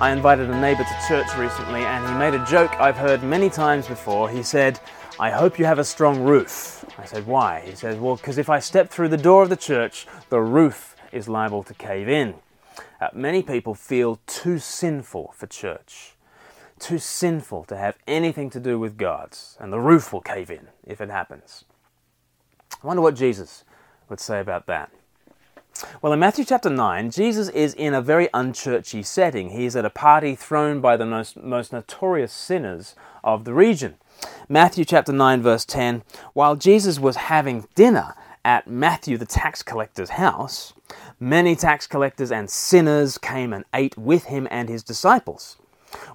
I invited a neighbour to church recently and he made a joke I've heard many times before. He said, I hope you have a strong roof. I said, Why? He said, Well, because if I step through the door of the church, the roof is liable to cave in. Uh, many people feel too sinful for church, too sinful to have anything to do with God, and the roof will cave in if it happens. I wonder what Jesus would say about that. Well, in Matthew chapter 9, Jesus is in a very unchurchy setting. He is at a party thrown by the most, most notorious sinners of the region. Matthew chapter 9, verse 10 While Jesus was having dinner at Matthew the tax collector's house, many tax collectors and sinners came and ate with him and his disciples.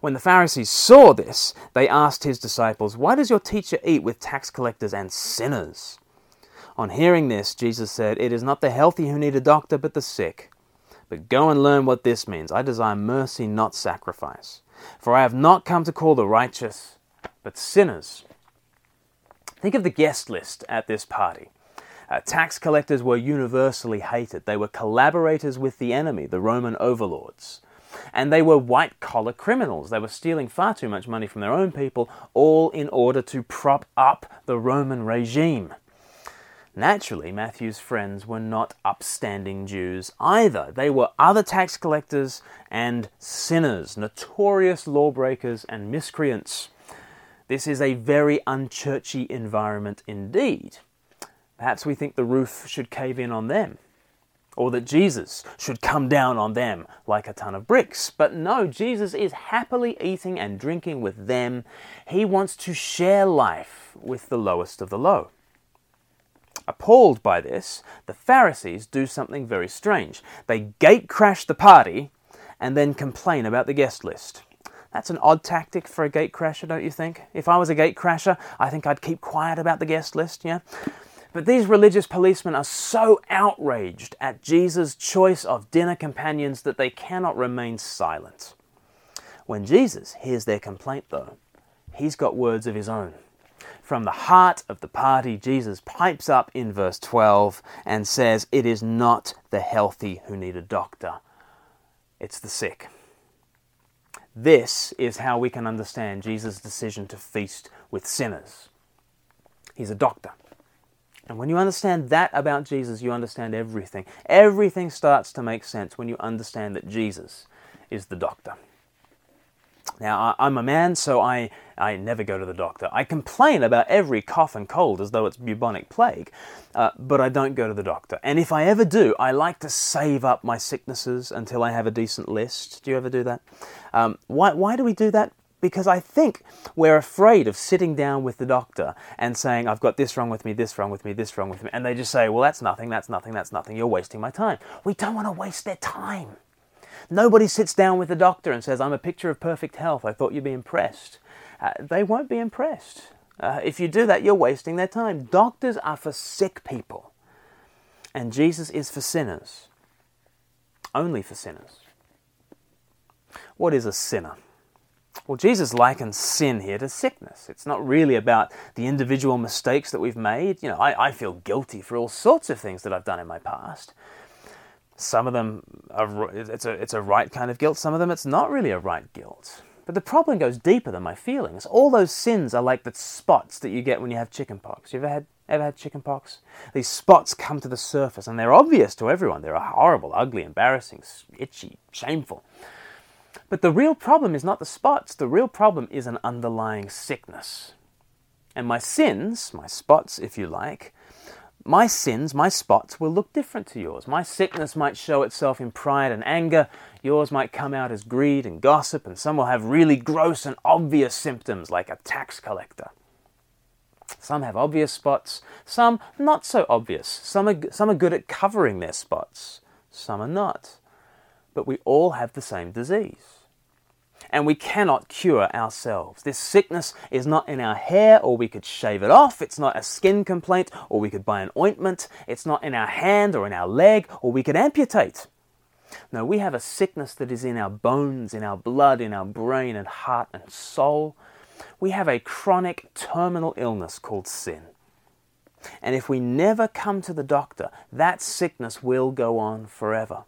When the Pharisees saw this, they asked his disciples, Why does your teacher eat with tax collectors and sinners? On hearing this, Jesus said, It is not the healthy who need a doctor, but the sick. But go and learn what this means. I desire mercy, not sacrifice. For I have not come to call the righteous, but sinners. Think of the guest list at this party. Uh, tax collectors were universally hated. They were collaborators with the enemy, the Roman overlords. And they were white collar criminals. They were stealing far too much money from their own people, all in order to prop up the Roman regime. Naturally, Matthew's friends were not upstanding Jews either. They were other tax collectors and sinners, notorious lawbreakers and miscreants. This is a very unchurchy environment indeed. Perhaps we think the roof should cave in on them, or that Jesus should come down on them like a ton of bricks. But no, Jesus is happily eating and drinking with them. He wants to share life with the lowest of the low. Appalled by this, the Pharisees do something very strange. They gate crash the party and then complain about the guest list. That's an odd tactic for a gate crasher, don't you think? If I was a gate crasher, I think I'd keep quiet about the guest list, yeah? But these religious policemen are so outraged at Jesus' choice of dinner companions that they cannot remain silent. When Jesus hears their complaint, though, he's got words of his own. From the heart of the party, Jesus pipes up in verse 12 and says, It is not the healthy who need a doctor, it's the sick. This is how we can understand Jesus' decision to feast with sinners. He's a doctor. And when you understand that about Jesus, you understand everything. Everything starts to make sense when you understand that Jesus is the doctor. Now, I'm a man, so I, I never go to the doctor. I complain about every cough and cold as though it's bubonic plague, uh, but I don't go to the doctor. And if I ever do, I like to save up my sicknesses until I have a decent list. Do you ever do that? Um, why, why do we do that? Because I think we're afraid of sitting down with the doctor and saying, I've got this wrong with me, this wrong with me, this wrong with me. And they just say, Well, that's nothing, that's nothing, that's nothing. You're wasting my time. We don't want to waste their time. Nobody sits down with the doctor and says, I'm a picture of perfect health. I thought you'd be impressed. Uh, they won't be impressed. Uh, if you do that, you're wasting their time. Doctors are for sick people, and Jesus is for sinners. Only for sinners. What is a sinner? Well, Jesus likens sin here to sickness. It's not really about the individual mistakes that we've made. You know, I, I feel guilty for all sorts of things that I've done in my past. Some of them are, it's a, it's a right kind of guilt, some of them it's not really a right guilt. But the problem goes deeper than my feelings. All those sins are like the spots that you get when you have chickenpox. You ever had ever had chickenpox? These spots come to the surface and they're obvious to everyone. They're horrible, ugly, embarrassing, itchy, shameful. But the real problem is not the spots. The real problem is an underlying sickness. And my sins, my spots, if you like, my sins, my spots will look different to yours. My sickness might show itself in pride and anger. Yours might come out as greed and gossip, and some will have really gross and obvious symptoms like a tax collector. Some have obvious spots, some not so obvious. Some are, some are good at covering their spots, some are not. But we all have the same disease and we cannot cure ourselves. This sickness is not in our hair, or we could shave it off. It's not a skin complaint, or we could buy an ointment. It's not in our hand or in our leg, or we could amputate. No, we have a sickness that is in our bones, in our blood, in our brain and heart and soul. We have a chronic terminal illness called sin. And if we never come to the doctor, that sickness will go on forever.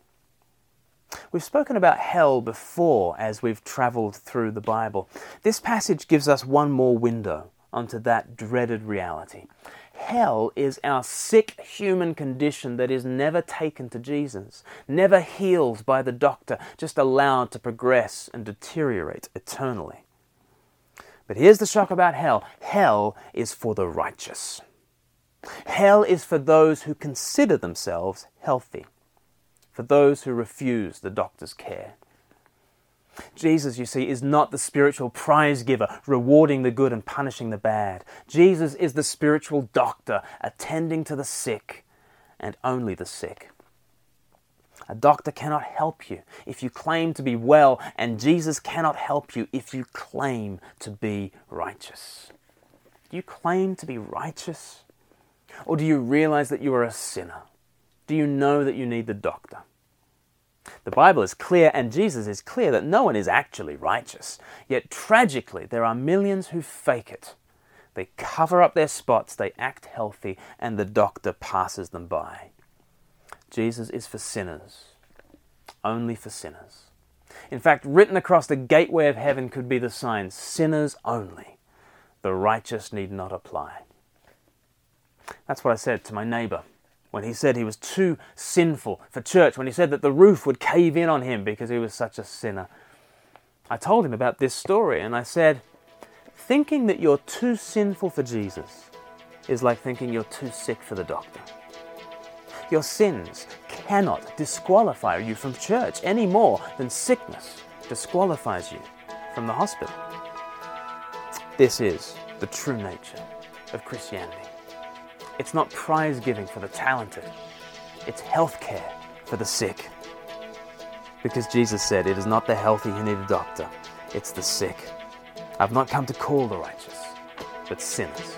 We've spoken about hell before as we've travelled through the Bible. This passage gives us one more window onto that dreaded reality. Hell is our sick human condition that is never taken to Jesus, never healed by the doctor, just allowed to progress and deteriorate eternally. But here's the shock about hell hell is for the righteous. Hell is for those who consider themselves healthy, for those who refuse the doctor's care. Jesus, you see, is not the spiritual prize giver, rewarding the good and punishing the bad. Jesus is the spiritual doctor, attending to the sick and only the sick. A doctor cannot help you if you claim to be well, and Jesus cannot help you if you claim to be righteous. Do you claim to be righteous? Or do you realize that you are a sinner? Do you know that you need the doctor? The Bible is clear and Jesus is clear that no one is actually righteous. Yet tragically, there are millions who fake it. They cover up their spots, they act healthy, and the doctor passes them by. Jesus is for sinners, only for sinners. In fact, written across the gateway of heaven could be the sign sinners only. The righteous need not apply. That's what I said to my neighbor when he said he was too sinful for church, when he said that the roof would cave in on him because he was such a sinner. I told him about this story and I said, Thinking that you're too sinful for Jesus is like thinking you're too sick for the doctor. Your sins cannot disqualify you from church any more than sickness disqualifies you from the hospital. This is the true nature of Christianity. It's not prize giving for the talented, it's health care for the sick. Because Jesus said, It is not the healthy who need a doctor, it's the sick. I've not come to call the righteous, but sinners.